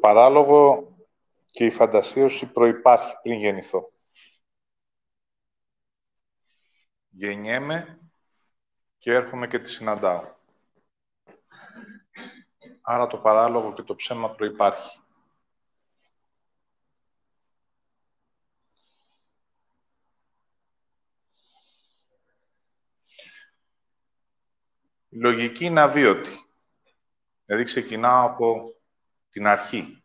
παράλογο και η φαντασίωση προϋπάρχει πριν γεννηθώ. Γεννιέμαι και έρχομαι και τη συναντάω. Άρα το παράλογο και το ψέμα προϋπάρχει. Η λογική είναι αβίωτη. Δηλαδή ξεκινάω από την αρχή.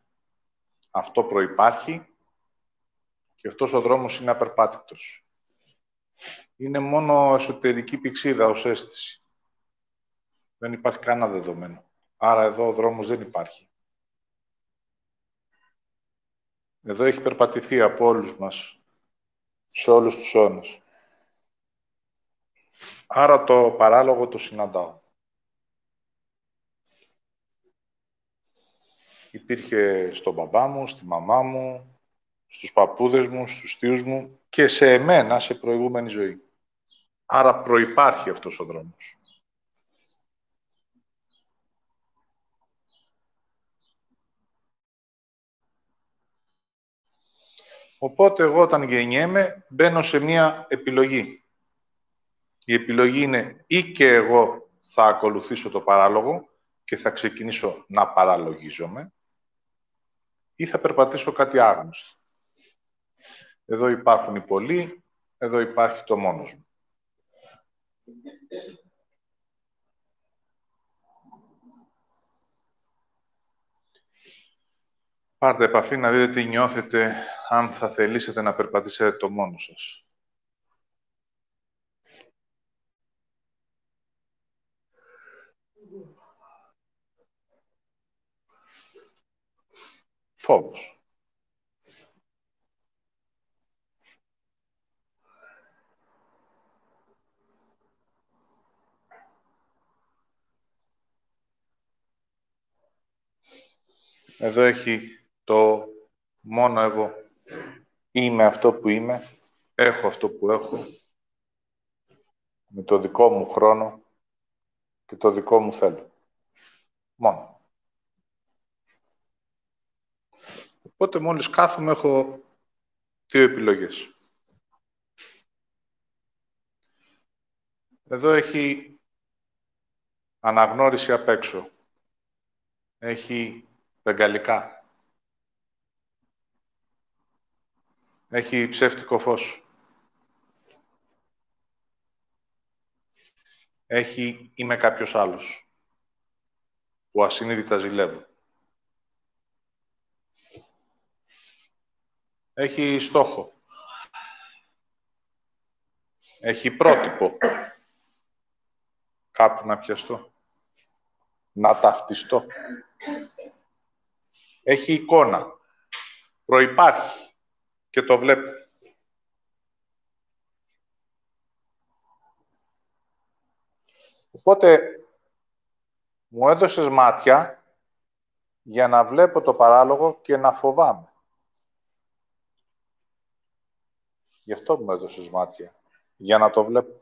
Αυτό προϋπάρχει και αυτός ο δρόμος είναι απερπάτητος. Είναι μόνο εσωτερική πηξίδα ως αίσθηση. Δεν υπάρχει κανένα δεδομένο. Άρα εδώ ο δρόμος δεν υπάρχει. Εδώ έχει περπατηθεί από όλους μας, σε όλους τους αιώνες. Άρα το παράλογο το συναντάω. Υπήρχε στον μπαμπά μου, στη μαμά μου, στους παππούδες μου, στους θείους μου και σε εμένα σε προηγούμενη ζωή. Άρα προϋπάρχει αυτός ο δρόμος. Οπότε εγώ όταν γεννιέμαι μπαίνω σε μία επιλογή. Η επιλογή είναι ή και εγώ θα ακολουθήσω το παράλογο και θα ξεκινήσω να παραλογίζομαι ή θα περπατήσω κάτι άγνωστο. Εδώ υπάρχουν οι πολλοί, εδώ υπάρχει το μόνος μου. Πάρτε επαφή να δείτε τι νιώθετε αν θα θελήσετε να περπατήσετε το μόνος σας. Φόβος. Εδώ έχει το μόνο εγώ. Είμαι αυτό που είμαι, έχω αυτό που έχω, με το δικό μου χρόνο και το δικό μου θέλω. Μόνο. Οπότε μόλις κάθομαι έχω δύο επιλογές. Εδώ έχει αναγνώριση απ' έξω. Έχει βεγγαλικά. Έχει ψεύτικο φως. Έχει είμαι κάποιος άλλος που ασυνείδητα ζηλεύω. Έχει στόχο. Έχει πρότυπο. Κάπου να πιαστώ. Να ταυτιστώ. Έχει εικόνα. Προϋπάρχει. Και το βλέπω. Οπότε, μου έδωσες μάτια για να βλέπω το παράλογο και να φοβάμαι. Γι' αυτό μου έδωσες μάτια. Για να το βλέπω.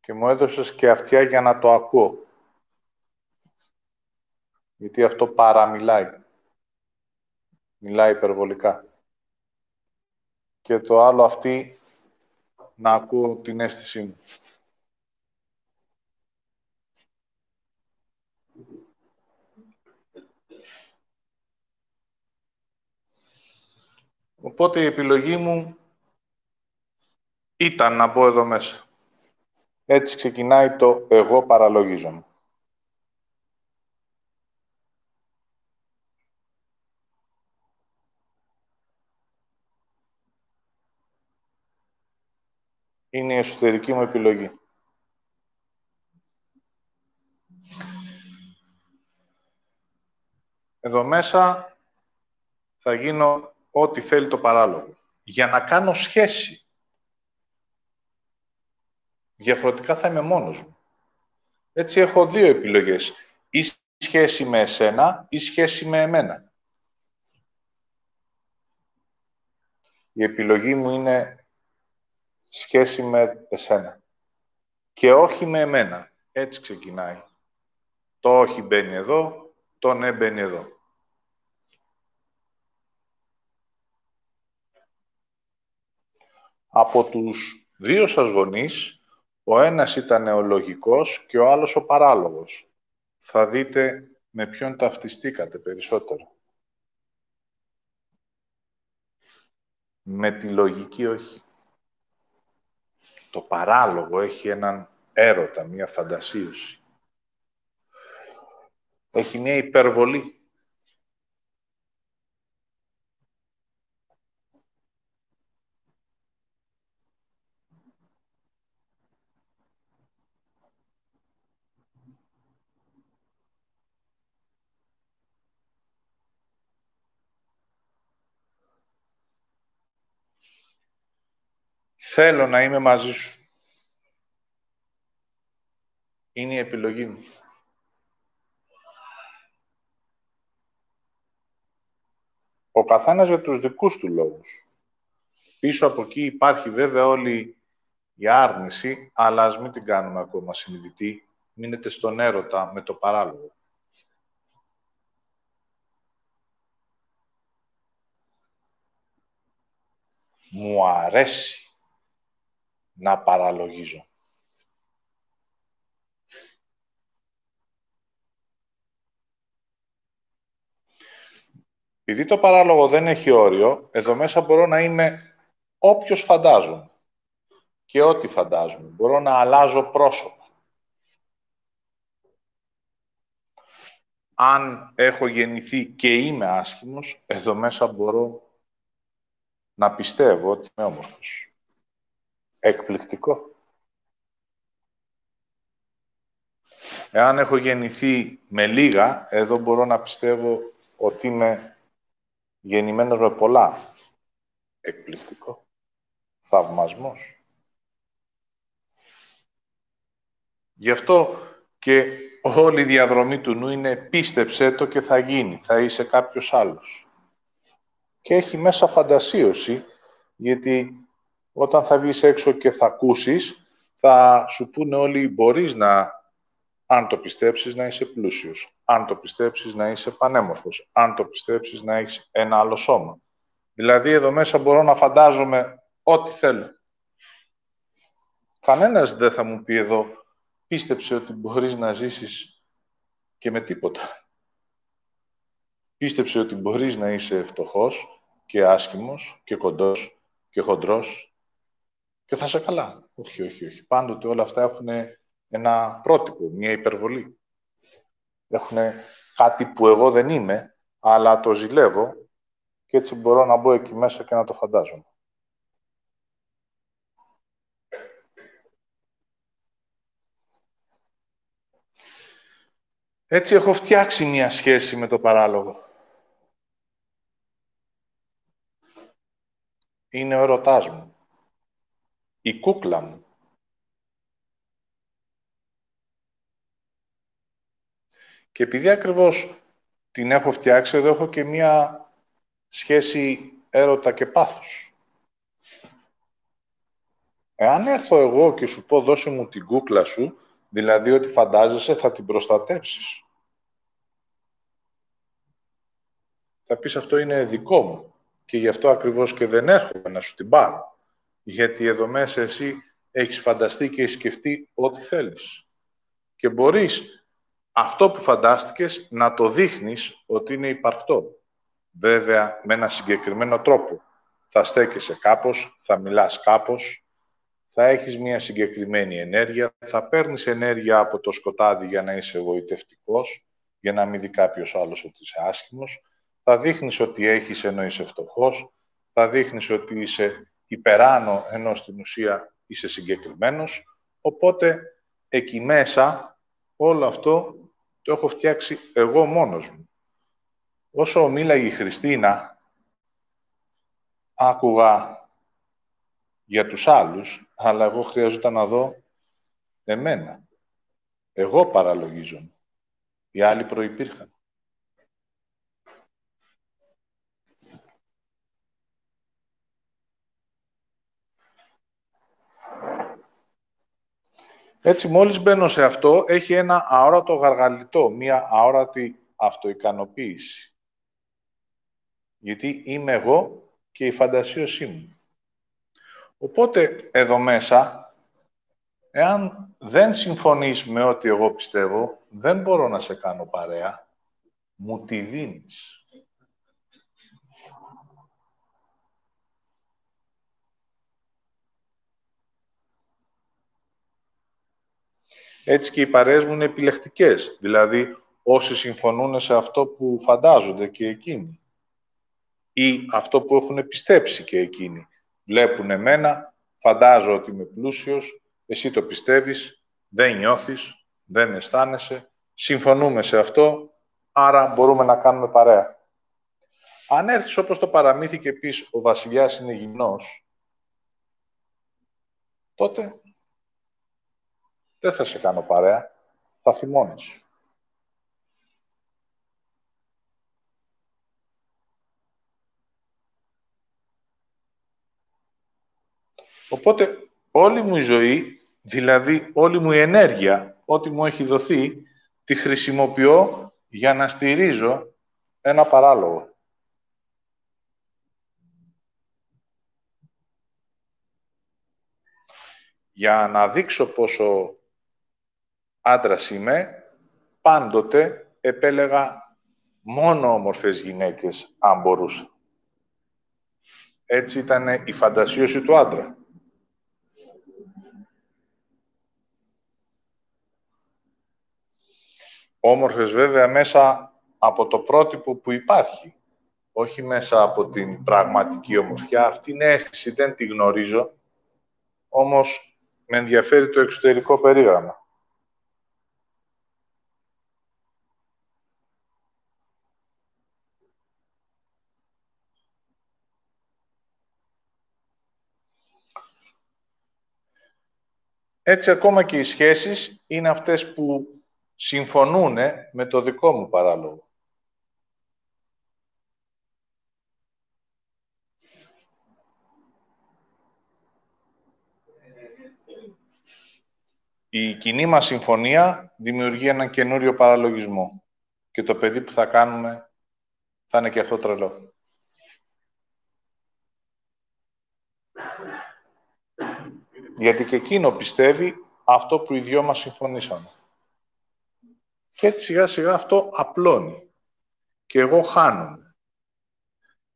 Και μου έδωσες και αυτιά για να το ακούω. Γιατί αυτό παραμιλάει. Μιλάει υπερβολικά. Και το άλλο αυτή να ακούω την αίσθησή μου. Οπότε η επιλογή μου ήταν να μπω εδώ μέσα. Έτσι ξεκινάει το «εγώ παραλογίζομαι». Είναι η εσωτερική μου επιλογή. Εδώ μέσα θα γίνω ό,τι θέλει το παράλογο. Για να κάνω σχέση. Διαφορετικά θα είμαι μόνος μου. Έτσι έχω δύο επιλογές. Ή σχέση με εσένα ή σχέση με εμένα. Η επιλογή μου είναι σχέση με εσένα. Και όχι με εμένα. Έτσι ξεκινάει. Το όχι μπαίνει εδώ, το ναι μπαίνει εδώ. Από τους δύο σας γονείς, ο ένας ήταν ο λογικός και ο άλλος ο παράλογος. Θα δείτε με ποιον ταυτιστήκατε περισσότερο. Με τη λογική όχι. Το παράλογο έχει έναν έρωτα, μία φαντασίωση. Έχει μία υπερβολή. Θέλω να είμαι μαζί σου. Είναι η επιλογή μου. Ο καθένας για τους δικούς του λόγους. Πίσω από εκεί υπάρχει βέβαια όλη η άρνηση, αλλά ας μην την κάνουμε ακόμα συνειδητή. Μείνετε στον έρωτα με το παράλογο. Μου αρέσει να παραλογίζω. Επειδή το παράλογο δεν έχει όριο, εδώ μέσα μπορώ να είμαι όποιος φαντάζομαι και ό,τι φαντάζομαι. Μπορώ να αλλάζω πρόσωπο. Αν έχω γεννηθεί και είμαι άσχημος, εδώ μέσα μπορώ να πιστεύω ότι είμαι όμορφος. Εκπληκτικό. Εάν έχω γεννηθεί με λίγα, εδώ μπορώ να πιστεύω ότι είμαι γεννημένος με πολλά. Εκπληκτικό. Θαυμασμός. Γι' αυτό και όλη η διαδρομή του νου είναι πίστεψέ το και θα γίνει, θα είσαι κάποιος άλλος. Και έχει μέσα φαντασίωση, γιατί όταν θα βγεις έξω και θα ακούσεις, θα σου πούνε όλοι μπορείς να, αν το πιστέψεις, να είσαι πλούσιος. Αν το πιστέψεις, να είσαι πανέμορφος. Αν το πιστέψεις, να έχεις ένα άλλο σώμα. Δηλαδή, εδώ μέσα μπορώ να φαντάζομαι ό,τι θέλω. Κανένας δεν θα μου πει εδώ, πίστεψε ότι μπορείς να ζήσεις και με τίποτα. Πίστεψε ότι μπορείς να είσαι φτωχός και άσχημος και κοντός και χοντρός και θα είσαι καλά. Όχι, όχι, όχι. Πάντοτε όλα αυτά έχουν ένα πρότυπο, μια υπερβολή. Έχουν κάτι που εγώ δεν είμαι, αλλά το ζηλεύω και έτσι μπορώ να μπω εκεί μέσα και να το φαντάζομαι. Έτσι έχω φτιάξει μια σχέση με το παράλογο. Είναι ο ερωτάς μου η κούκλα μου. Και επειδή ακριβώς την έχω φτιάξει, εδώ έχω και μία σχέση έρωτα και πάθους. Εάν έρθω εγώ και σου πω δώσε μου την κούκλα σου, δηλαδή ότι φαντάζεσαι θα την προστατεύσεις. Θα πεις αυτό είναι δικό μου και γι' αυτό ακριβώς και δεν έρχομαι να σου την πάρω. Γιατί εδώ μέσα εσύ έχεις φανταστεί και έχεις σκεφτεί ό,τι θέλεις. Και μπορείς αυτό που φαντάστηκες να το δείχνεις ότι είναι υπαρκτό. Βέβαια, με ένα συγκεκριμένο τρόπο. Θα στέκεσαι κάπως, θα μιλάς κάπως, θα έχεις μια συγκεκριμένη ενέργεια, θα παίρνεις ενέργεια από το σκοτάδι για να είσαι εγωιτευτικός, για να μην δει κάποιος άλλος ότι είσαι άσχημος, θα δείχνεις ότι έχεις ενώ είσαι φτωχός, θα δείχνεις ότι είσαι υπεράνω, ενώ στην ουσία είσαι συγκεκριμένος. Οπότε, εκεί μέσα, όλο αυτό το έχω φτιάξει εγώ μόνος μου. Όσο μίλαγε η Χριστίνα, άκουγα για τους άλλους, αλλά εγώ χρειαζόταν να δω εμένα. Εγώ παραλογίζομαι. Οι άλλοι προϋπήρχαν. Έτσι, μόλις μπαίνω σε αυτό, έχει ένα αόρατο γαργαλιτό, μία αόρατη αυτοικανοποίηση. Γιατί είμαι εγώ και η φαντασίωσή μου. Οπότε, εδώ μέσα, εάν δεν συμφωνείς με ό,τι εγώ πιστεύω, δεν μπορώ να σε κάνω παρέα. Μου τη δίνεις. Έτσι και οι παρέες μου είναι επιλεκτικές. Δηλαδή, όσοι συμφωνούν σε αυτό που φαντάζονται και εκείνοι. Ή αυτό που έχουν πιστέψει και εκείνοι. Βλέπουν εμένα, φαντάζω ότι είμαι πλούσιος, εσύ το πιστεύεις, δεν νιώθεις, δεν αισθάνεσαι, συμφωνούμε σε αυτό, άρα μπορούμε να κάνουμε παρέα. Αν έρθεις όπως το παραμύθι και πεις «Ο βασιλιάς είναι γυμνός», τότε δεν θα σε κάνω παρέα, θα θυμώνεις. Οπότε όλη μου η ζωή, δηλαδή όλη μου η ενέργεια, ό,τι μου έχει δοθεί, τη χρησιμοποιώ για να στηρίζω ένα παράλογο. Για να δείξω πόσο άντρας είμαι, πάντοτε επέλεγα μόνο όμορφες γυναίκες, αν μπορούσα. Έτσι ήταν η φαντασίωση του άντρα. Όμορφες βέβαια μέσα από το πρότυπο που υπάρχει. Όχι μέσα από την πραγματική ομορφιά. Αυτή είναι αίσθηση, δεν τη γνωρίζω. Όμως με ενδιαφέρει το εξωτερικό περίγραμμα. Έτσι ακόμα και οι σχέσεις είναι αυτές που συμφωνούν με το δικό μου παράλογο. Η κοινή μας συμφωνία δημιουργεί έναν καινούριο παραλογισμό και το παιδί που θα κάνουμε θα είναι και αυτό τρελό. Γιατί και εκείνο πιστεύει αυτό που οι δυο μας συμφωνήσαμε. Και έτσι σιγά σιγά αυτό απλώνει. Και εγώ χάνομαι.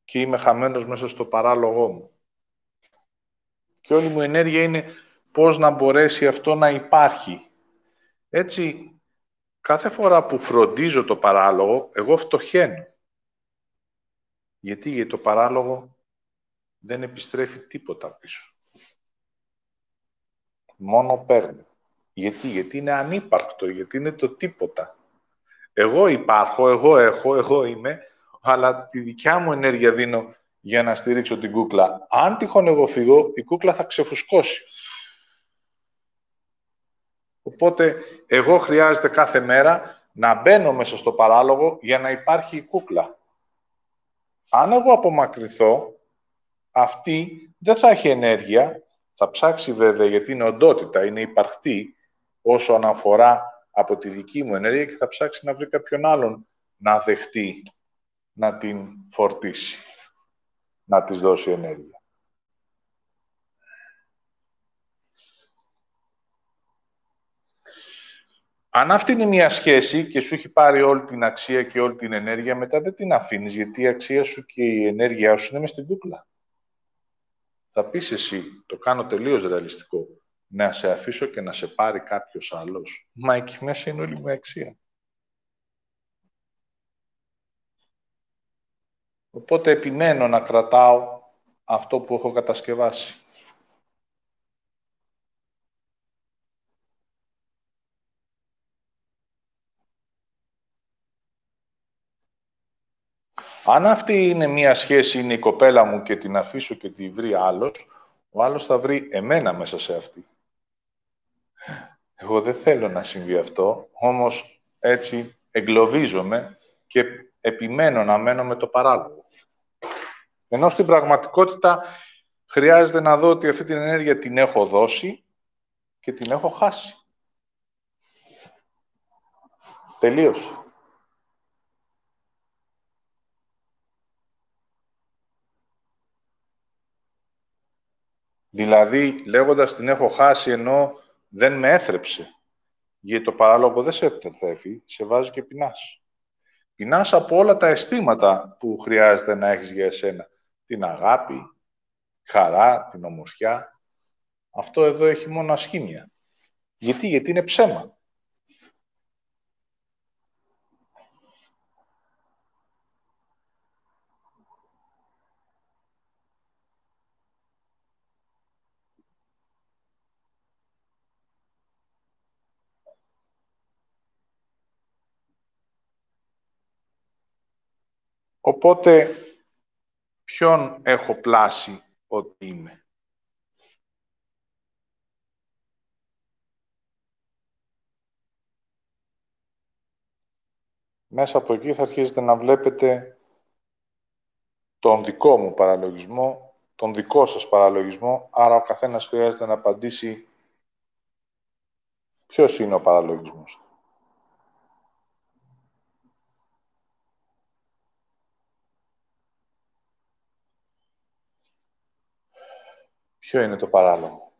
Και είμαι χαμένος μέσα στο παράλογό μου. Και όλη μου ενέργεια είναι πώς να μπορέσει αυτό να υπάρχει. Έτσι, κάθε φορά που φροντίζω το παράλογο, εγώ φτωχαίνω. Γιατί, γιατί το παράλογο δεν επιστρέφει τίποτα πίσω μόνο παίρνει. Γιατί, γιατί είναι ανύπαρκτο, γιατί είναι το τίποτα. Εγώ υπάρχω, εγώ έχω, εγώ είμαι, αλλά τη δικιά μου ενέργεια δίνω για να στηρίξω την κούκλα. Αν τυχόν εγώ φύγω, η κούκλα θα ξεφουσκώσει. Οπότε, εγώ χρειάζεται κάθε μέρα να μπαίνω μέσα στο παράλογο για να υπάρχει η κούκλα. Αν εγώ απομακρυνθώ, αυτή δεν θα έχει ενέργεια θα ψάξει βέβαια γιατί είναι οντότητα, είναι υπαρκτή όσο αναφορά από τη δική μου ενέργεια και θα ψάξει να βρει κάποιον άλλον να δεχτεί να την φορτίσει, να της δώσει ενέργεια. Αν αυτή είναι μια σχέση και σου έχει πάρει όλη την αξία και όλη την ενέργεια, μετά δεν την αφήνεις, γιατί η αξία σου και η ενέργειά σου είναι μες στην κούκλα θα πεις εσύ, το κάνω τελείως ρεαλιστικό, να σε αφήσω και να σε πάρει κάποιος άλλος; Μα εκεί μέσα είναι όλη μου αξία. Οπότε επιμένω να κρατάω αυτό που έχω κατασκευάσει. Αν αυτή είναι μία σχέση, είναι η κοπέλα μου και την αφήσω και τη βρει άλλος, ο άλλος θα βρει εμένα μέσα σε αυτή. Εγώ δεν θέλω να συμβεί αυτό, όμως έτσι εγκλωβίζομαι και επιμένω να μένω με το παράλογο. Ενώ στην πραγματικότητα χρειάζεται να δω ότι αυτή την ενέργεια την έχω δώσει και την έχω χάσει. Τελείωσε. Δηλαδή, λέγοντας την έχω χάσει ενώ δεν με έθρεψε. Γιατί το παράλογο δεν σε θρέφει, σε βάζει και πεινάς. Πεινάς από όλα τα αισθήματα που χρειάζεται να έχεις για εσένα. Την αγάπη, χαρά, την ομορφιά. Αυτό εδώ έχει μόνο ασχήμια. Γιατί, γιατί είναι ψέμα. Οπότε, ποιον έχω πλάσει ότι είμαι; Μέσα από εκεί θα αρχίσετε να βλέπετε τον δικό μου παραλογισμό, τον δικό σας παραλογισμό, άρα ο καθένας χρειάζεται να απαντήσει ποιος είναι ο παραλογισμός του. Ποιο είναι το παράλογο.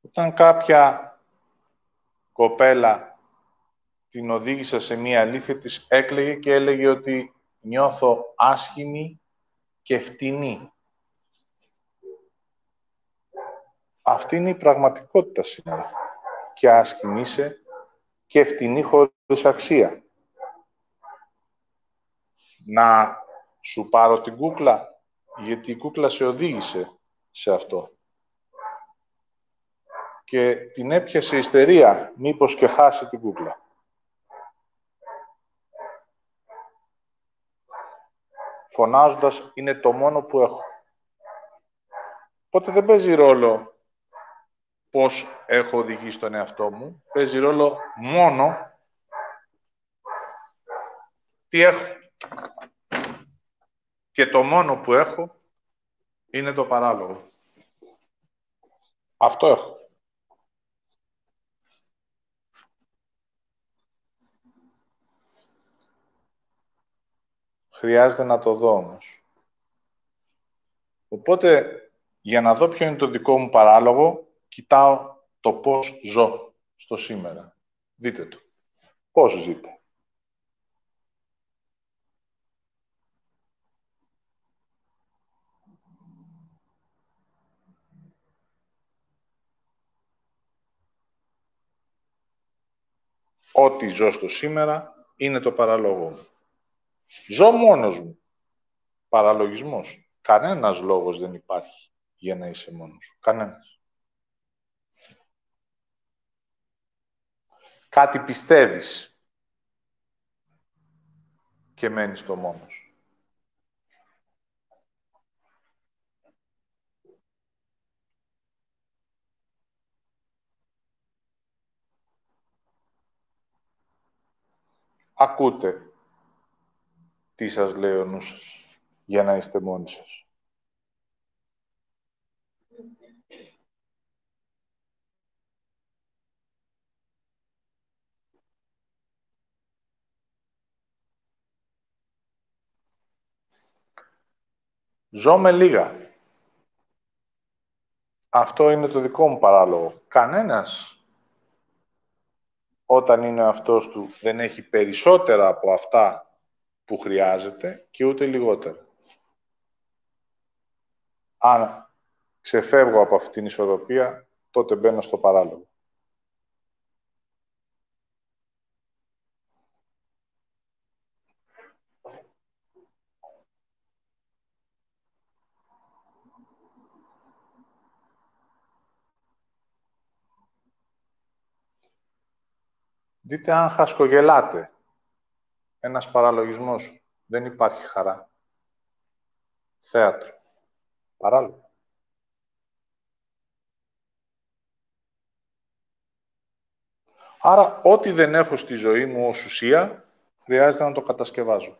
Όταν κάποια κοπέλα την οδήγησε σε μία αλήθεια, της έκλαιγε και έλεγε ότι νιώθω άσχημη και φτηνή. Αυτή είναι η πραγματικότητα σήμερα. Και άσχημη είσαι και φτηνή χωρίς αξία. Να σου πάρω την κούκλα, γιατί η κούκλα σε οδήγησε σε αυτό. Και την έπιασε ιστερία, μήπως και χάσει την κούκλα. Φωνάζοντας, είναι το μόνο που έχω. Οπότε δεν παίζει ρόλο πώς έχω οδηγήσει τον εαυτό μου. Παίζει ρόλο μόνο τι έχω. Και το μόνο που έχω είναι το παράλογο. Αυτό έχω. Χρειάζεται να το δω όμως. Οπότε, για να δω ποιο είναι το δικό μου παράλογο, κοιτάω το πώς ζω στο σήμερα. Δείτε το. Πώς ζείτε. Ό,τι ζω στο σήμερα είναι το παραλόγο μου. Ζω μόνος μου. Παραλογισμός. Κανένας λόγος δεν υπάρχει για να είσαι μόνος σου. Κανένας. Κάτι πιστεύεις και μένεις το μόνος. Ακούτε τι σας λέει ο νους σας για να είστε μόνοι σας. Ζω με λίγα. Αυτό είναι το δικό μου παράλογο. Κανένας όταν είναι ο αυτός του δεν έχει περισσότερα από αυτά που χρειάζεται και ούτε λιγότερα. Αν ξεφεύγω από αυτήν την ισορροπία, τότε μπαίνω στο παράλογο. Δείτε αν χασκογελάτε. Ένας παραλογισμός. Δεν υπάρχει χαρά. Θέατρο. Παράλογο. Άρα, ό,τι δεν έχω στη ζωή μου ως ουσία, χρειάζεται να το κατασκευάζω.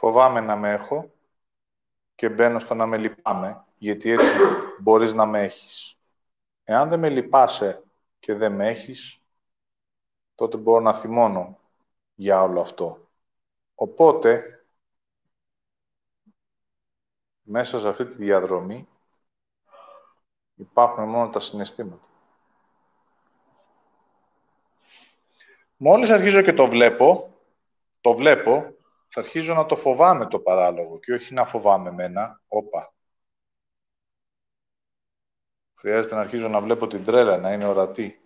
Φοβάμαι να με έχω και μπαίνω στο να με λυπάμαι, γιατί έτσι μπορείς να με έχεις. Εάν δεν με λυπάσαι και δεν με έχεις, τότε μπορώ να θυμώνω για όλο αυτό. Οπότε, μέσα σε αυτή τη διαδρομή υπάρχουν μόνο τα συναισθήματα. Μόλις αρχίζω και το βλέπω, το βλέπω, θα αρχίζω να το φοβάμαι το παράλογο και όχι να φοβάμαι μένα. Όπα. Χρειάζεται να αρχίζω να βλέπω την τρέλα, να είναι ορατή.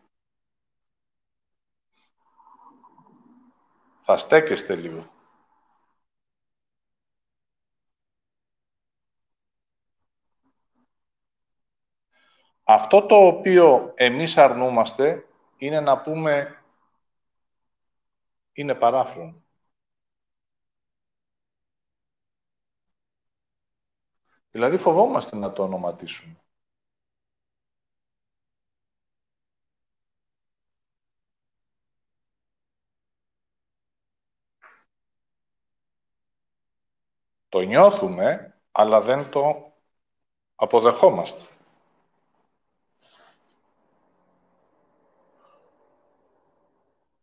Θα στέκεστε λίγο. Αυτό το οποίο εμείς αρνούμαστε είναι να πούμε είναι παράφρονο. Δηλαδή φοβόμαστε να το ονοματίσουμε. Το νιώθουμε, αλλά δεν το αποδεχόμαστε.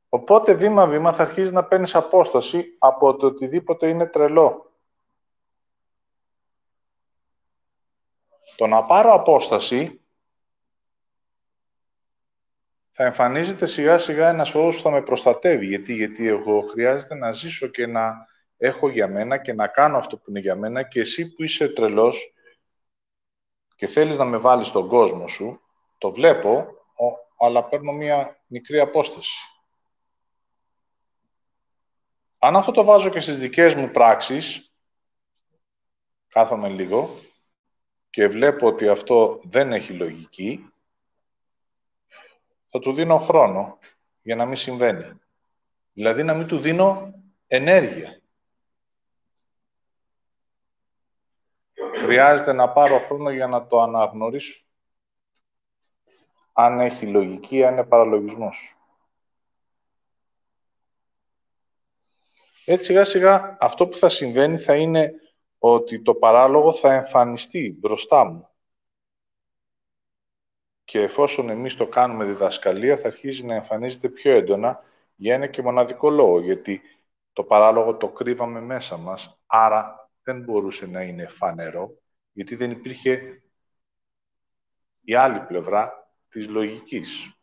Οπότε βήμα-βήμα θα αρχίσει να παίρνεις απόσταση από το οτιδήποτε είναι τρελό. Το να πάρω απόσταση θα εμφανίζεται σιγά σιγά ένας φόβος που θα με προστατεύει. Γιατί, γιατί εγώ χρειάζεται να ζήσω και να έχω για μένα και να κάνω αυτό που είναι για μένα και εσύ που είσαι τρελός και θέλεις να με βάλεις στον κόσμο σου, το βλέπω, αλλά παίρνω μία μικρή απόσταση. Αν αυτό το βάζω και στις δικές μου πράξεις, κάθομαι λίγο και βλέπω ότι αυτό δεν έχει λογική, θα του δίνω χρόνο για να μην συμβαίνει. Δηλαδή να μην του δίνω ενέργεια. Χρειάζεται να πάρω χρόνο για να το αναγνωρίσω. Αν έχει λογική, αν είναι παραλογισμός. Έτσι σιγά σιγά αυτό που θα συμβαίνει θα είναι ότι το παράλογο θα εμφανιστεί μπροστά μου. Και εφόσον εμείς το κάνουμε διδασκαλία, θα αρχίζει να εμφανίζεται πιο έντονα για ένα και μοναδικό λόγο, γιατί το παράλογο το κρύβαμε μέσα μας, άρα δεν μπορούσε να είναι φανερό, γιατί δεν υπήρχε η άλλη πλευρά της λογικής.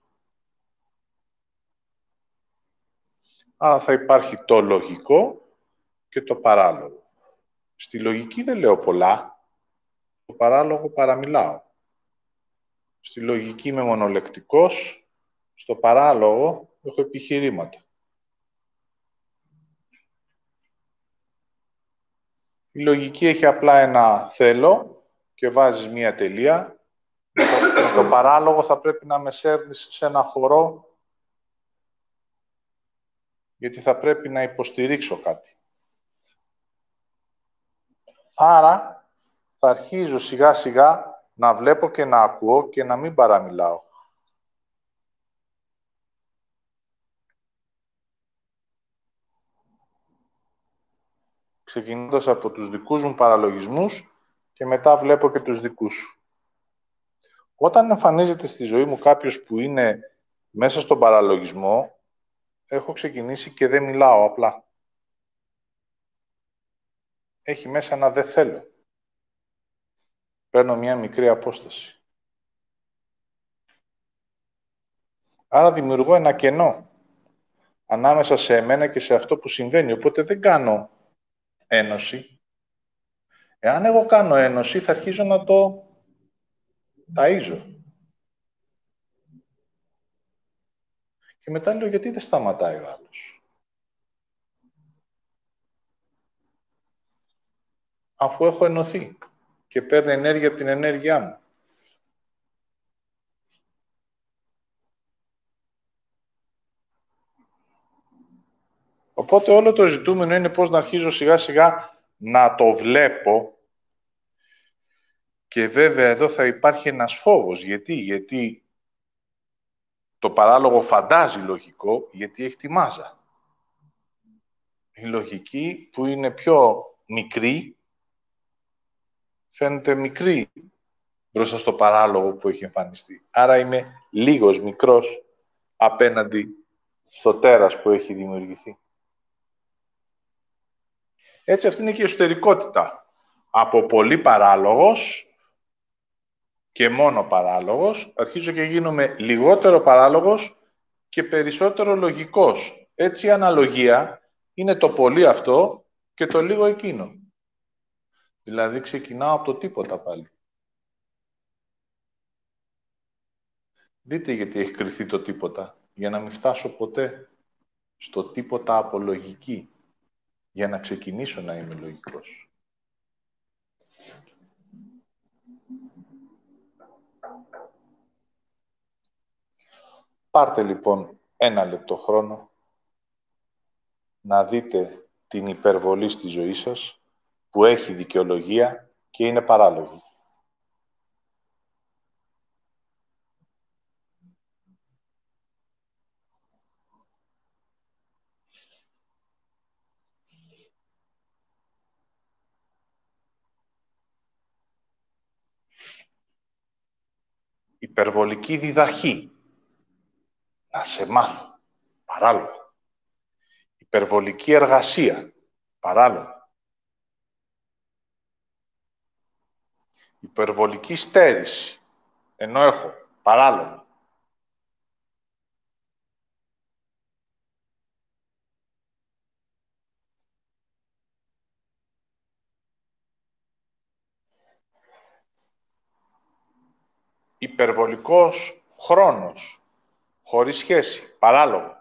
Άρα θα υπάρχει το λογικό και το παράλογο. Στη λογική δεν λέω πολλά, το παράλογο παραμιλάω. Στη λογική είμαι μονολεκτικός, στο παράλογο έχω επιχειρήματα. Η λογική έχει απλά ένα θέλω και βάζεις μία τελεία. Το, το παράλογο θα πρέπει να με σέρνεις σε ένα χορό γιατί θα πρέπει να υποστηρίξω κάτι. Άρα θα αρχίζω σιγά σιγά να βλέπω και να ακούω και να μην παραμιλάω. Ξεκινώντας από τους δικούς μου παραλογισμούς και μετά βλέπω και τους δικούς σου. Όταν εμφανίζεται στη ζωή μου κάποιος που είναι μέσα στον παραλογισμό, έχω ξεκινήσει και δεν μιλάω απλά. Έχει μέσα ένα δεν θέλω. Παίρνω μια μικρή απόσταση. Άρα δημιουργώ ένα κενό ανάμεσα σε εμένα και σε αυτό που συμβαίνει. Οπότε δεν κάνω ένωση. Εάν εγώ κάνω ένωση, θα αρχίζω να το ταΐζω. Και μετά λέω, γιατί δεν σταματάει ο άλλος; Αφού έχω ενωθεί και παίρνει ενέργεια από την ενέργειά μου. Οπότε όλο το ζητούμενο είναι πώς να αρχίζω σιγά σιγά να το βλέπω και βέβαια εδώ θα υπάρχει ένας φόβος. Γιατί, γιατί το παράλογο φαντάζει λογικό γιατί έχει τη μάζα. Η λογική που είναι πιο μικρή, φαίνεται μικρή μπροστά στο παράλογο που έχει εμφανιστεί. Άρα είμαι λίγος, μικρός, απέναντι στο τέρας που έχει δημιουργηθεί. Έτσι αυτή είναι και η εσωτερικότητα. Από πολύ παράλογος και μόνο παράλογος, αρχίζω και γίνομαι λιγότερο παράλογος και περισσότερο λογικός. Έτσι η αναλογία είναι το πολύ αυτό και το λίγο εκείνο. Δηλαδή ξεκινάω από το τίποτα πάλι. Δείτε γιατί έχει κρυθεί το τίποτα. Για να μην φτάσω ποτέ στο τίποτα από λογική. Για να ξεκινήσω να είμαι λογικός. Πάρτε λοιπόν ένα λεπτό χρόνο να δείτε την υπερβολή στη ζωή σας που έχει δικαιολογία και είναι παράλογη. Υπερβολική διδαχή. Να σε μάθω. Παράλογο. Υπερβολική εργασία. Παράλογο. Υπερβολική στέρηση. Ενώ έχω. Παράλογο. υπερβολικός χρόνος, χωρίς σχέση, παράλογο.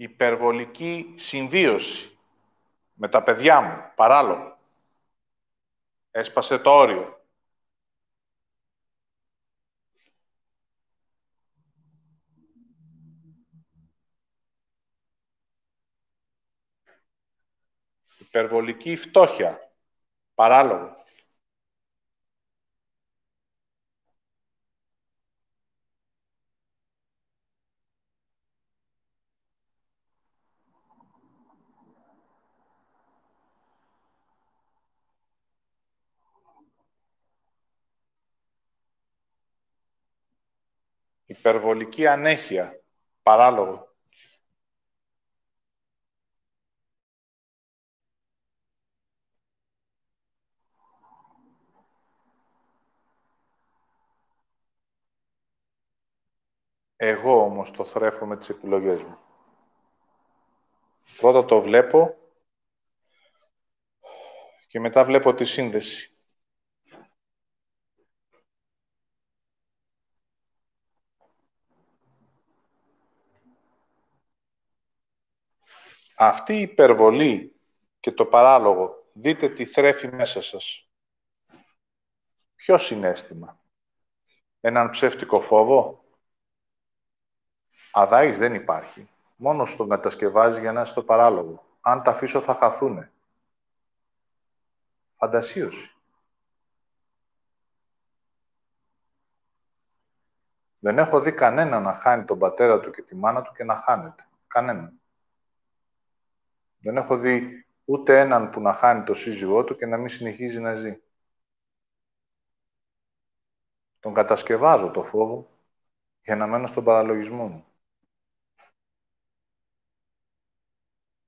Υπερβολική συμβίωση με τα παιδιά μου, παράλογο. Έσπασε το όριο. Υπερβολική φτώχεια, παράλογο. Υπερβολική ανέχεια. Παράλογο. Εγώ όμως το θρέφω με τις επιλογές μου. Πρώτα το βλέπω και μετά βλέπω τη σύνδεση. Αυτή η υπερβολή και το παράλογο, δείτε τι θρέφει μέσα σας. Ποιο συνέστημα; Έναν ψεύτικο φόβο; Αδάης δεν υπάρχει. Μόνος τον κατασκευάζει για να είσαι το παράλογο. Αν τα αφήσω θα χαθούνε. Φαντασίωση. Δεν έχω δει κανένα να χάνει τον πατέρα του και τη μάνα του και να χάνεται. Κανέναν. Δεν έχω δει ούτε έναν που να χάνει το σύζυγό του και να μην συνεχίζει να ζει. Τον κατασκευάζω το φόβο για να μένω στον παραλογισμό μου.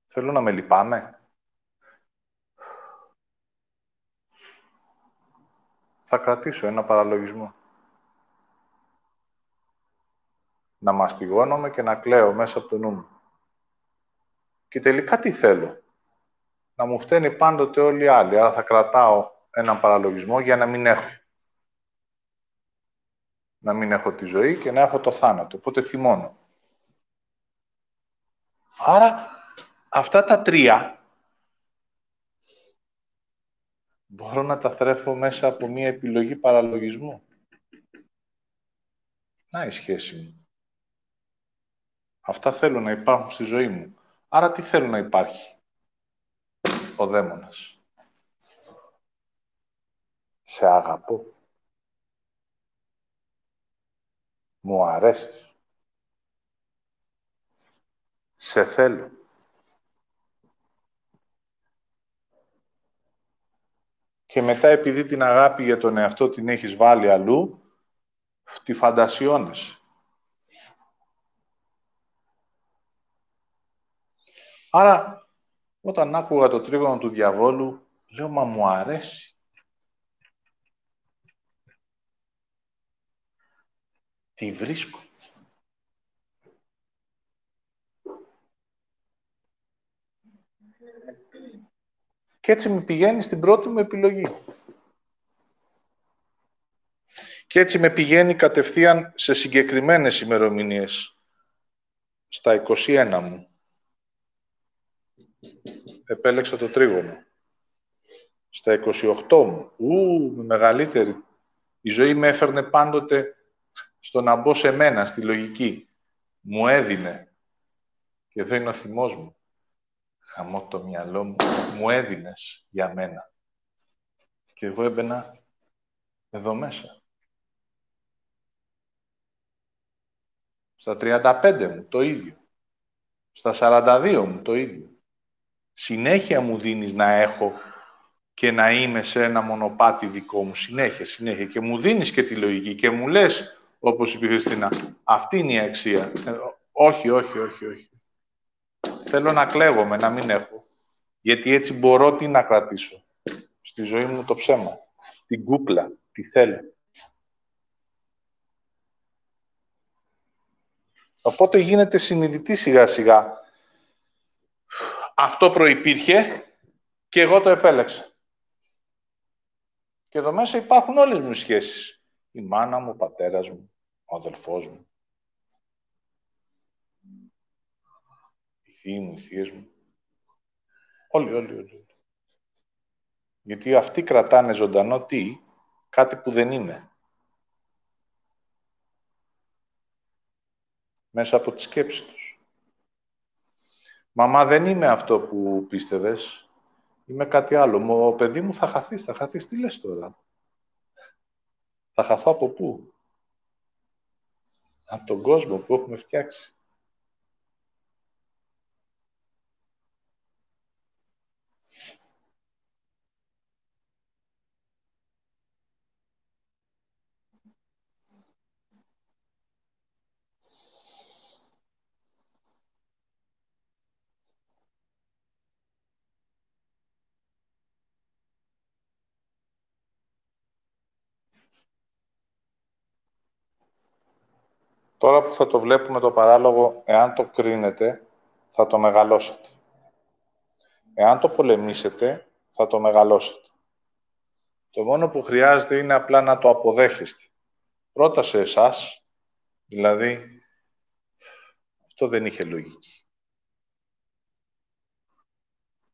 Θέλω να με λυπάμαι. Θα κρατήσω ένα παραλογισμό. Να μαστιγώνομαι και να κλαίω μέσα από το νου μου. Και τελικά τι θέλω. Να μου φταίνει πάντοτε όλοι οι άλλοι. Άρα θα κρατάω έναν παραλογισμό για να μην έχω. Να μην έχω τη ζωή και να έχω το θάνατο. Οπότε θυμώνω. Άρα αυτά τα τρία μπορώ να τα θρέφω μέσα από μία επιλογή παραλογισμού. Να η σχέση μου. Αυτά θέλω να υπάρχουν στη ζωή μου. Άρα τι θέλω να υπάρχει; Ο δαίμονας. Σε αγαπώ. Μου αρέσεις. Σε θέλω. Και μετά, επειδή την αγάπη για τον εαυτό την έχεις βάλει αλλού, τη φαντασιώνεσαι. Άρα, όταν άκουγα το τρίγωνο του διαβόλου, λέω, μα μου αρέσει. Τι βρίσκω. Και έτσι με πηγαίνει στην πρώτη μου επιλογή. Και έτσι με πηγαίνει κατευθείαν σε συγκεκριμένες ημερομηνίες. Στα 21 μου. Επέλεξα το τρίγωνο. Στα 28 μου. Ου, με μεγαλύτερη. Η ζωή με έφερνε πάντοτε στο να μπω σε μένα, στη λογική. Μου έδινε. Και εδώ είναι ο θυμός μου. Χαμώ το μυαλό μου. Μου έδινες για μένα. Και εγώ έμπαινα εδώ μέσα. Στα 35 μου το ίδιο. Στα 42 μου το ίδιο. Συνέχεια μου δίνεις να έχω και να είμαι σε ένα μονοπάτι δικό μου. Συνέχεια, συνέχεια. Και μου δίνεις και τη λογική και μου λες, όπως είπε η Χριστίνα, αυτή είναι η αξία. Ε, όχι, όχι, όχι, όχι. Θέλω να κλαίγομαι, να μην έχω. Γιατί έτσι μπορώ τι να κρατήσω. Στη ζωή μου το ψέμα. Την κούπλα. Τι θέλω. Οπότε γίνεται συνειδητή σιγά σιγά. Αυτό προϋπήρχε και εγώ το επέλεξα. Και εδώ μέσα υπάρχουν όλες μου οι σχέσεις. Η μάνα μου, ο πατέρας μου, ο αδελφός μου. Οι θείοι μου, οι θείες μου. Όλοι, όλοι, όλοι. Γιατί αυτοί κρατάνε ζωντανό τι, κάτι που δεν είναι. μέσα από τη σκέψη τους. Μαμά, δεν είμαι αυτό που πίστευες. Είμαι κάτι άλλο. Μου, παιδί μου θα χαθείς, θα χαθείς. Τι λες τώρα; Θα χαθώ από πού; Από τον κόσμο που έχουμε φτιάξει. Τώρα που θα το βλέπουμε το παράλογο, εάν το κρίνετε, θα το μεγαλώσετε. Εάν το πολεμήσετε, θα το μεγαλώσετε. Το μόνο που χρειάζεται είναι απλά να το αποδέχεστε. Πρώτα σε εσάς, δηλαδή, αυτό δεν είχε λογική.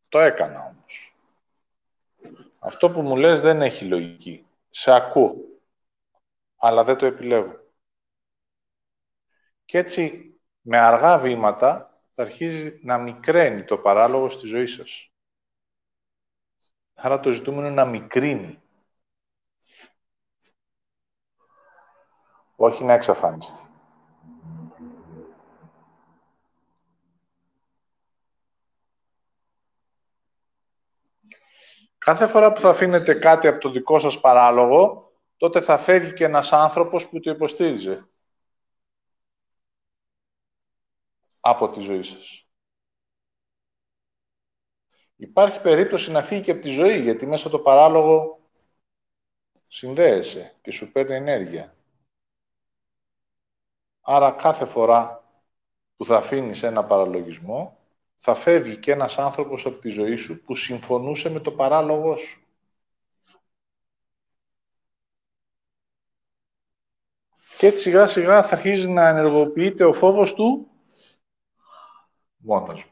Το έκανα όμως. Αυτό που μου λες δεν έχει λογική. Σε ακούω, αλλά δεν το επιλέγω. Και έτσι, με αργά βήματα, θα αρχίζει να μικραίνει το παράλογο στη ζωή σας. Άρα το ζητούμενο είναι να μικρύνει. Όχι να εξαφανιστεί. Κάθε φορά που θα αφήνετε κάτι από το δικό σας παράλογο, τότε θα φεύγει και ένας άνθρωπος που το υποστήριζε. Από τη ζωή σας. Υπάρχει περίπτωση να φύγει και από τη ζωή, γιατί μέσα το παράλογο συνδέεσαι και σου παίρνει ενέργεια. Άρα κάθε φορά που θα αφήνεις ένα παραλογισμό, θα φεύγει και ένας άνθρωπος από τη ζωή σου που συμφωνούσε με το παράλογο σου. Και έτσι σιγά σιγά θα αρχίζει να ενεργοποιείται ο φόβος του μόνος μου.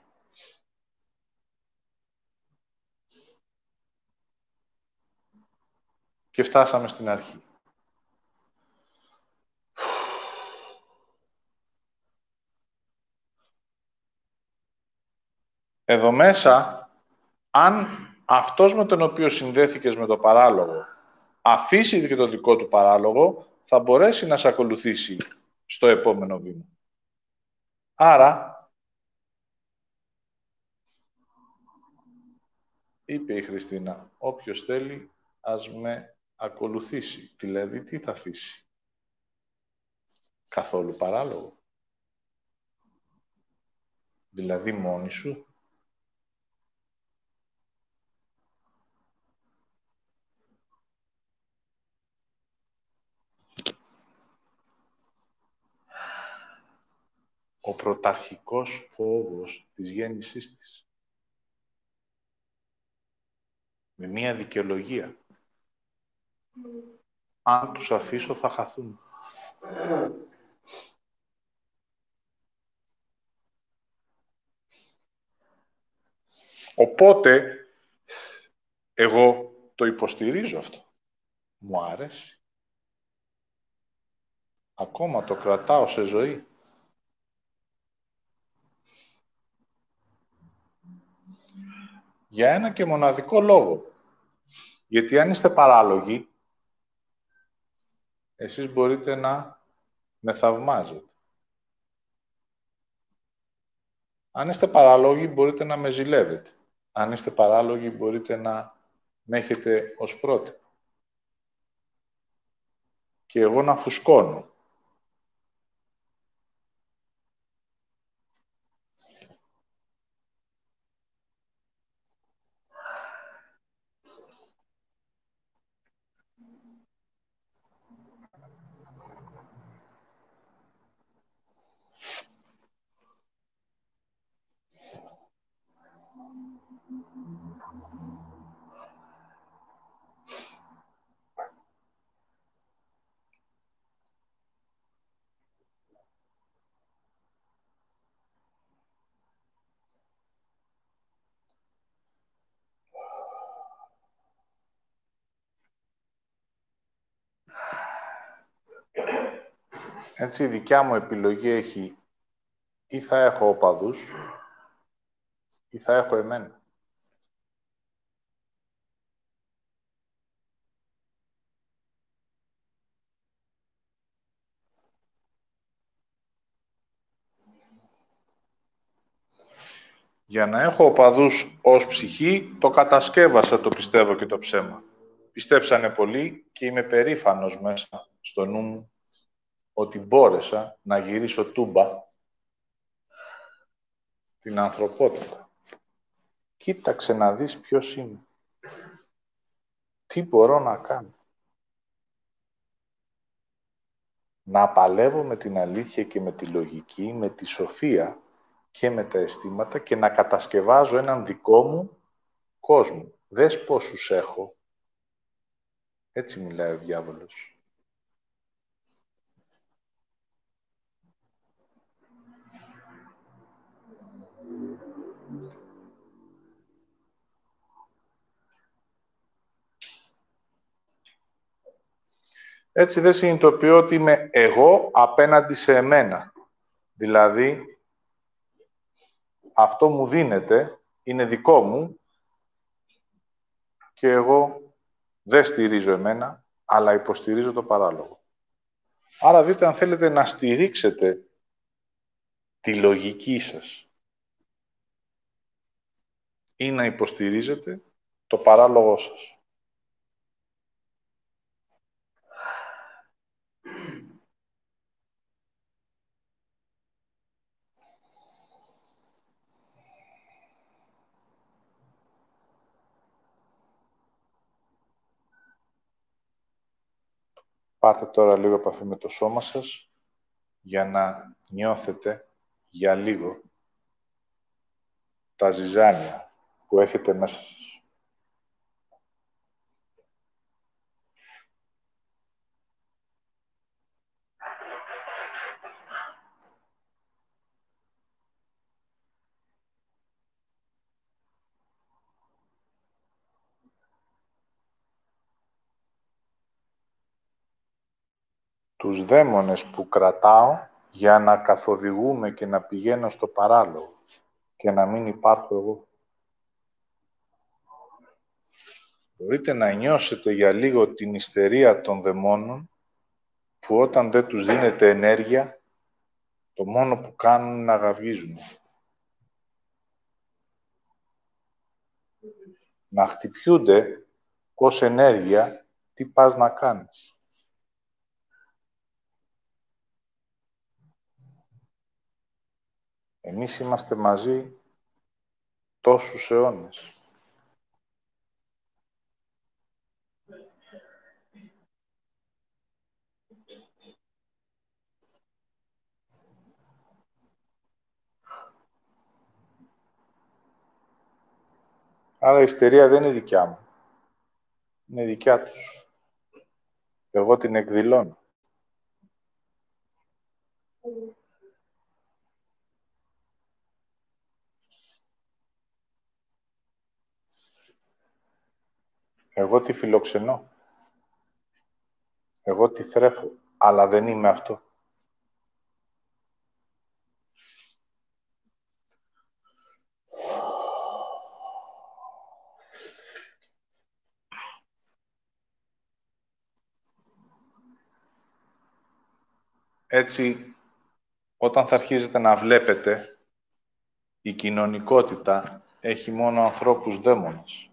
Και φτάσαμε στην αρχή. Εδώ μέσα, αν αυτός με τον οποίο συνδέθηκες με το παράλογο αφήσεις και το δικό του παράλογο, θα μπορέσει να σε ακολουθήσει στο επόμενο βήμα. Άρα, είπε η Χριστίνα, όποιος θέλει ας με ακολουθήσει. Δηλαδή, τι θα αφήσει. Καθόλου παράλογο. Δηλαδή, μόνη σου. ο πρωταρχικός φόβος της γέννησής της. Με μία δικαιολογία. Αν τους αφήσω θα χαθούν. Οπότε, εγώ το υποστηρίζω αυτό. Μου άρεσε. Ακόμα το κρατάω σε ζωή. Για ένα και μοναδικό λόγο. Γιατί αν είστε παράλογοι, εσείς μπορείτε να με θαυμάζετε. Αν είστε παράλογοι, μπορείτε να με ζηλεύετε. Αν είστε παράλογοι, μπορείτε να με έχετε ως πρότυπο. Και εγώ να φουσκώνω. Έτσι, η δικιά μου επιλογή έχει ή θα έχω οπαδούς ή θα έχω εμένα. Για να έχω οπαδούς ως ψυχή, το κατασκεύασα το πιστεύω και το ψέμα. Πιστέψανε πολύ και είμαι περήφανος μέσα στο νου μου ότι μπόρεσα να γυρίσω τούμπα την ανθρωπότητα. Κοίταξε να δεις ποιος είμαι. Τι μπορώ να κάνω. Να παλεύω με την αλήθεια και με τη λογική, με τη σοφία και με τα αισθήματα και να κατασκευάζω έναν δικό μου κόσμο. Δες πόσους έχω. Έτσι μιλάει ο διάβολος. Έτσι δεν συνειδητοποιώ ότι είμαι εγώ απέναντι σε εμένα. Δηλαδή, αυτό μου δίνεται, είναι δικό μου και εγώ δεν στηρίζω εμένα, αλλά υποστηρίζω το παράλογο. Άρα δείτε αν θέλετε να στηρίξετε τη λογική σας ή να υποστηρίζετε το παράλογό σας. Πάρτε τώρα λίγο επαφή με το σώμα σας για να νιώθετε για λίγο τα ζυζάνια που έχετε μέσα σας. Τους δαίμονες που κρατάω για να καθοδηγούμε και να πηγαίνω στο παράλογο και να μην υπάρχω εγώ. Μπορείτε να νιώσετε για λίγο την ιστερία των δαιμόνων που όταν δεν τους δίνετε ενέργεια, το μόνο που κάνουν είναι να γαυγίζουν. Να χτυπιούνται ως ενέργεια τι πας να κάνεις. Εμείς είμαστε μαζί τόσους αιώνες. Άρα η ιστερία δεν είναι δικιά μου. Είναι δικιά τους. Εγώ την εκδηλώνω. Εγώ τη φιλοξενώ. Εγώ τη θρέφω. Αλλά δεν είμαι αυτό. Έτσι, όταν θα αρχίζετε να βλέπετε, η κοινωνικότητα έχει μόνο ανθρώπους δαίμονες.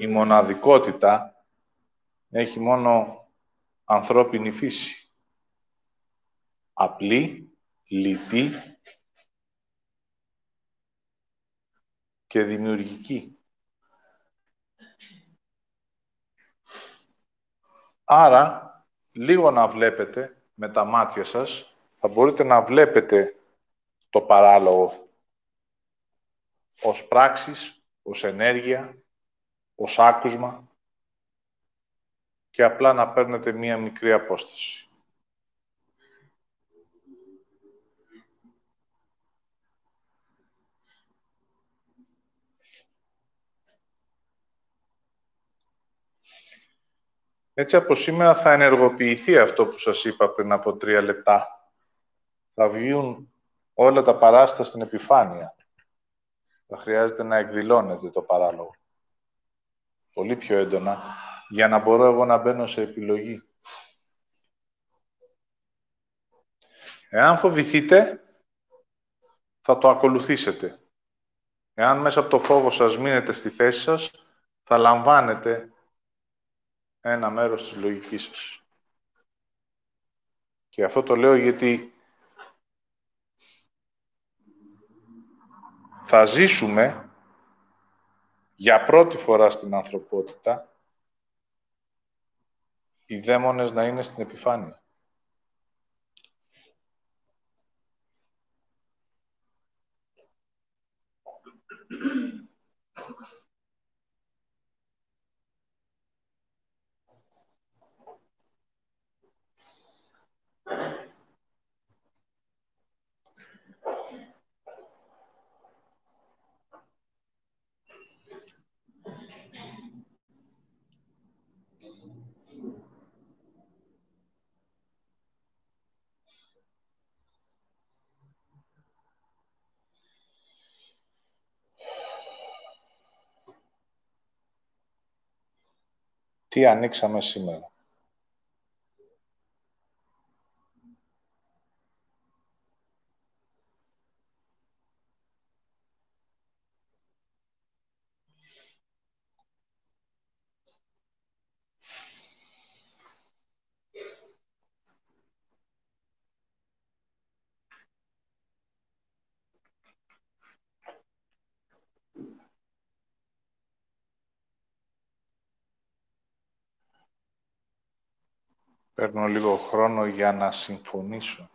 Η μοναδικότητα έχει μόνο ανθρώπινη φύση. Απλή, λυτή και δημιουργική. Άρα, λίγο να βλέπετε με τα μάτια σας, θα μπορείτε να βλέπετε το παράλογο ως πράξεις, ως ενέργεια, ως άκουσμα και απλά να παίρνετε μία μικρή απόσταση. Έτσι από σήμερα θα ενεργοποιηθεί αυτό που σας είπα πριν από τρία λεπτά. Θα βγουν όλα τα παράστα στην επιφάνεια. Θα χρειάζεται να εκδηλώνεται το παράλογο. Πολύ πιο έντονα, για να μπορώ εγώ να μπαίνω σε επιλογή. Εάν φοβηθείτε, θα το ακολουθήσετε. Εάν μέσα από το φόβο σας μείνετε στη θέση σας, θα λαμβάνετε ένα μέρος της λογικής σας. Και αυτό το λέω γιατί θα ζήσουμε για πρώτη φορά στην ανθρωπότητα οι δαίμονες να είναι στην επιφάνεια. Τι ανοίξαμε σήμερα. Παίρνω λίγο χρόνο για να συμφωνήσω.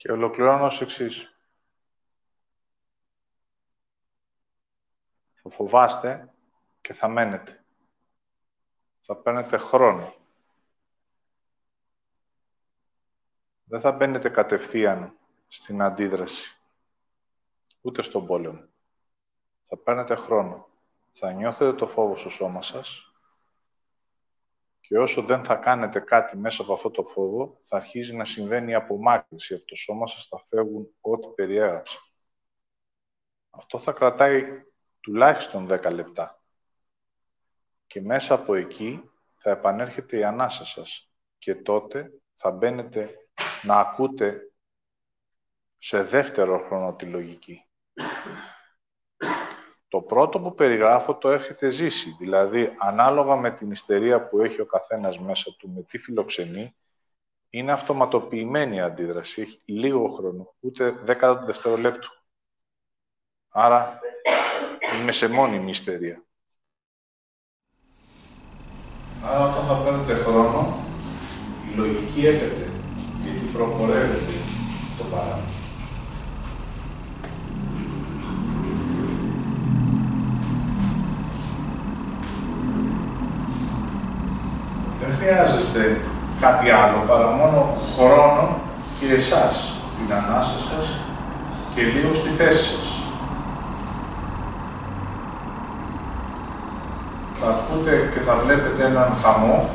Και ολοκληρώνω ως εξής. Θα φοβάστε και θα μένετε. Θα παίρνετε χρόνο. Δεν θα μπαίνετε κατευθείαν στην αντίδραση. Ούτε στον πόλεμο. Θα παίρνετε χρόνο. Θα νιώθετε το φόβο στο σώμα σας και όσο δεν θα κάνετε κάτι μέσα από αυτό το φόβο, θα αρχίζει να συμβαίνει η απομάκρυνση από το σώμα σας, θα φεύγουν ό,τι περιέγραψα. Αυτό θα κρατάει τουλάχιστον 10 λεπτά. Και μέσα από εκεί θα επανέρχεται η ανάσα σας. Και τότε θα μπαίνετε να ακούτε σε δεύτερο χρόνο τη λογική. Το πρώτο που περιγράφω το έχετε ζήσει. Δηλαδή, ανάλογα με την ιστερία που έχει ο καθένας μέσα του, με τι φιλοξενεί, είναι αυτοματοποιημένη η αντίδραση. Έχει λίγο χρόνο, ούτε δέκατο δευτερολέπτου. Άρα, είμαι σε μόνιμη ιστερία. Άρα, όταν θα παίρνετε χρόνο, η λογική έπεται, γιατί προχωρεύεται το παράδειγμα. Χρειάζεστε κάτι άλλο παρά μόνο χρόνο και εσάς, την ανάσα σας και λίγο στη θέση σας. Θα ακούτε και θα βλέπετε έναν χαμό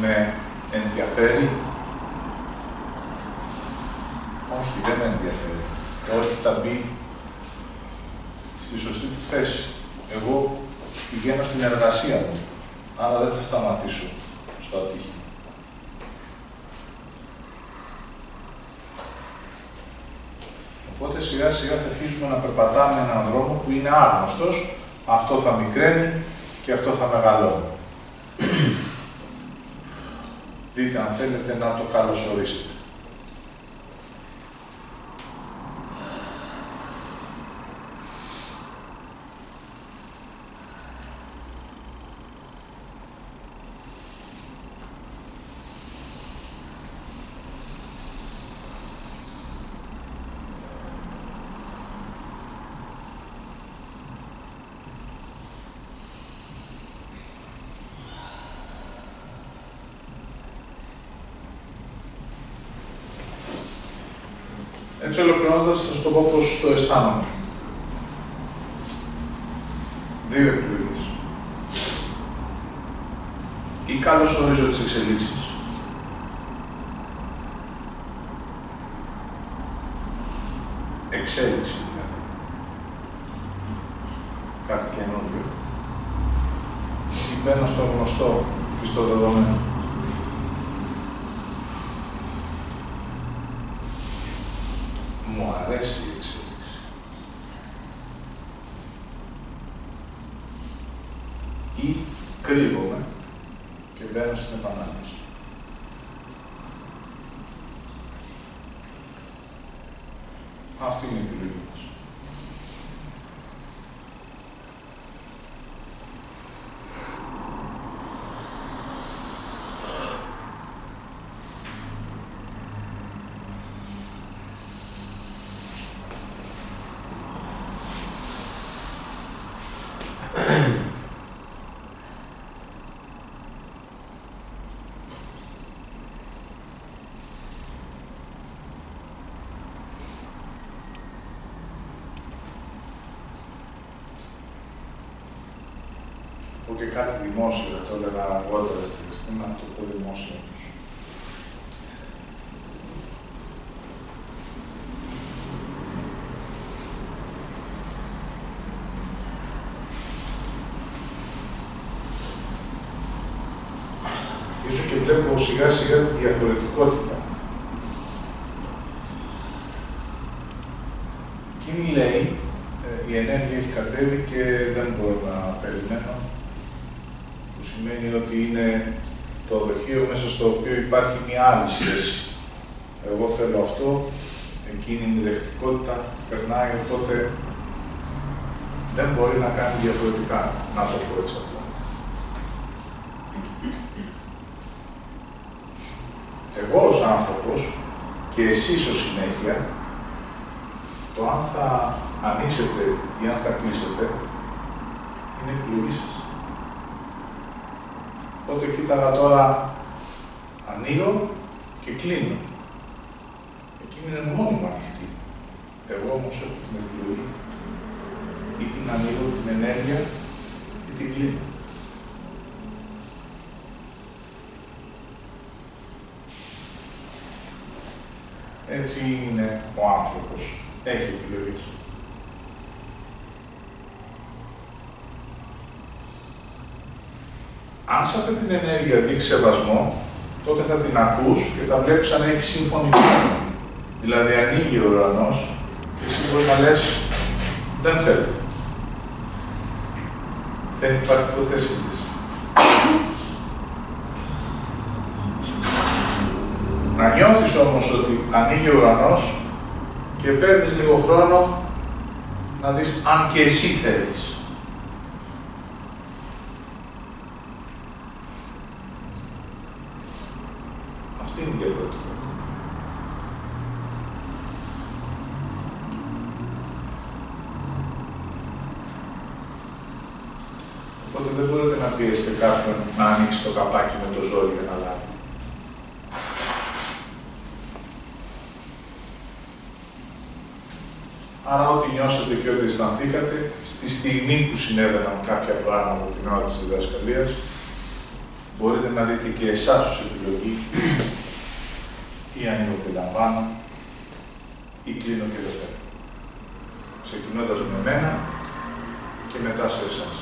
με ενδιαφέρει. Όχι, δεν με ενδιαφέρει. Όχι, θα μπει στη σωστή του θέση. Εγώ πηγαίνω στην εργασία μου άρα δεν θα σταματήσω στο ατύχημα. Οπότε σιγά σιγά θα αρχίσουμε να περπατάμε έναν δρόμο που είναι άγνωστος, αυτό θα μικραίνει και αυτό θα μεγαλώνει. Δείτε αν θέλετε να το καλωσορίσετε. Έτσι ολοκληρώνοντας θα σας το πω πώς το αισθάνομαι. Δύο επιλογές. Ή καλώς ορίζω τις εξελίξεις. Εξέλιξη δηλαδή. Κάτι καινούργιο. Ή μπαίνω στο γνωστό και στο δεδομένο. μου αρέσει η εξέλιξη. Ή κρύβομαι και μπαίνω στην επανάληψη. Αυτή είναι η επιλογή μας. πω και κάτι δημόσιο, το έλεγα αργότερα στη Χριστίνα, να το πω δημόσιο όμως. Αρχίζω και βλέπω σιγά σιγά τη διαφορετικότητα. Εκείνη λέει, ε, η ενέργεια έχει κατέβει και δεν μπορώ να περιμένω σημαίνει ότι είναι το δοχείο μέσα στο οποίο υπάρχει μια άλλη σχέση. Εγώ θέλω αυτό, εκείνη είναι η δεκτικότητα, περνάει, οπότε δεν μπορεί να κάνει διαφορετικά, να το πω έτσι απλά. Εγώ ως άνθρωπος Και εσείς ως συνέχεια, το αν θα ανοίξετε ή αν θα κλείσετε, είναι επιλογή σας. Οπότε κοίταγα τώρα, ανοίγω και κλείνω. Εκείνη είναι μόνιμα ανοιχτή. Εγώ όμως έχω την επιλογή ή την ανοίγω την ενέργεια ή την κλείνω. Έτσι είναι ο άνθρωπος. Έχει επιλογές. Αν σε αυτή την ενέργεια δείξει σεβασμό, τότε θα την ακούς και θα βλέπεις αν έχει σύμφωνη γνώμη. Δηλαδή ανοίγει ο ουρανός και εσύ μπορείς να λες δεν θέλω. Δεν υπάρχει ποτέ σύγκριση. Να νιώθεις όμως ότι ανοίγει ο ουρανός και παίρνεις λίγο χρόνο να δεις αν και εσύ θέλεις. Αυτή είναι η διαφορετικότητα. Οπότε δεν μπορείτε να πιέσετε κάποιον να ανοίξει το καπάκι με το ζόρι για να λάβει. Άρα ό,τι νιώσατε και ό,τι αισθανθήκατε, στη στιγμή που συνέβαιναν κάποια πράγματα την ώρα της διδασκαλίας, μπορείτε να δείτε και εσάς ως επιλογή ή ανοίγω και λαμβάνω ή κλείνω και δεν θέλω. Ξεκινώντας με μένα και μετά σε εσάς.